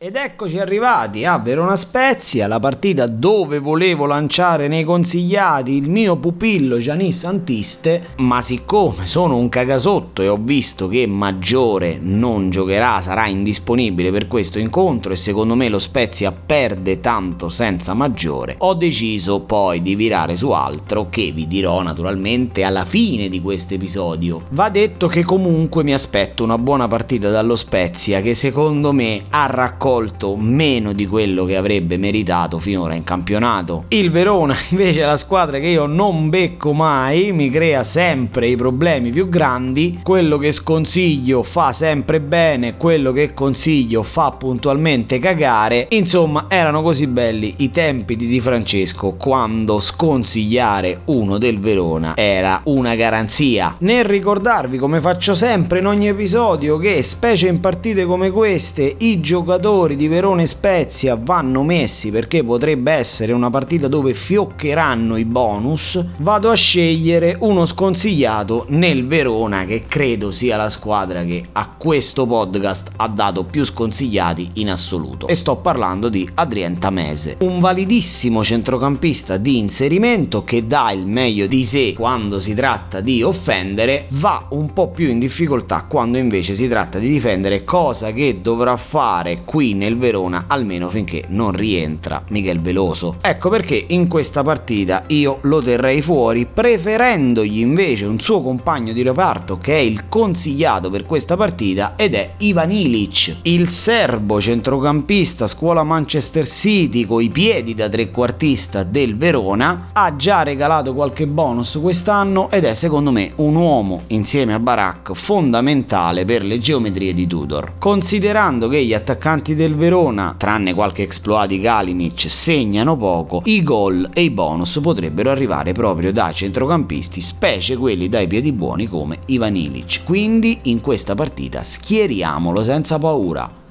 Ed eccoci arrivati a Verona Spezia, la partita dove volevo lanciare nei consigliati il mio pupillo Giannis Antiste, ma siccome sono un cagasotto e ho visto che Maggiore non giocherà, sarà indisponibile per questo incontro e secondo me lo Spezia perde tanto senza Maggiore, ho deciso poi di virare su altro che vi dirò naturalmente alla fine di questo episodio. Va detto che comunque mi aspetto una buona partita dallo Spezia che secondo me ha raccolto raccolto meno di quello che avrebbe meritato finora in campionato. Il Verona invece è la squadra che io non becco mai, mi crea sempre i problemi più grandi, quello che sconsiglio fa sempre bene, quello che consiglio fa puntualmente cagare, insomma erano così belli i tempi di Di Francesco quando sconsigliare uno del Verona era una garanzia. Nel ricordarvi come faccio sempre in ogni episodio che specie in partite come queste i giocatori giocatori di Verona e Spezia vanno messi perché potrebbe essere una partita dove fioccheranno i bonus, vado a scegliere uno sconsigliato nel Verona che credo sia la squadra che a questo podcast ha dato più sconsigliati in assoluto. E sto parlando di Adrien Tamese, un validissimo centrocampista di inserimento che dà il meglio di sé quando si tratta di offendere, va un po' più in difficoltà quando invece si tratta di difendere, cosa che dovrà fare qui nel Verona almeno finché non rientra Miguel Veloso. Ecco perché in questa partita io lo terrei fuori preferendogli invece un suo compagno di reparto che è il consigliato per questa partita ed è Ivan Ilic, il serbo centrocampista scuola Manchester City coi piedi da trequartista del Verona, ha già regalato qualche bonus quest'anno ed è secondo me un uomo insieme a Barak fondamentale per le geometrie di Tudor. Considerando che gli attaccanti del Verona, tranne qualche exploit di Kalinic, segnano poco, i gol e i bonus potrebbero arrivare proprio da centrocampisti, specie quelli dai piedi buoni come Ivan Ilic. Quindi in questa partita schieriamolo senza paura.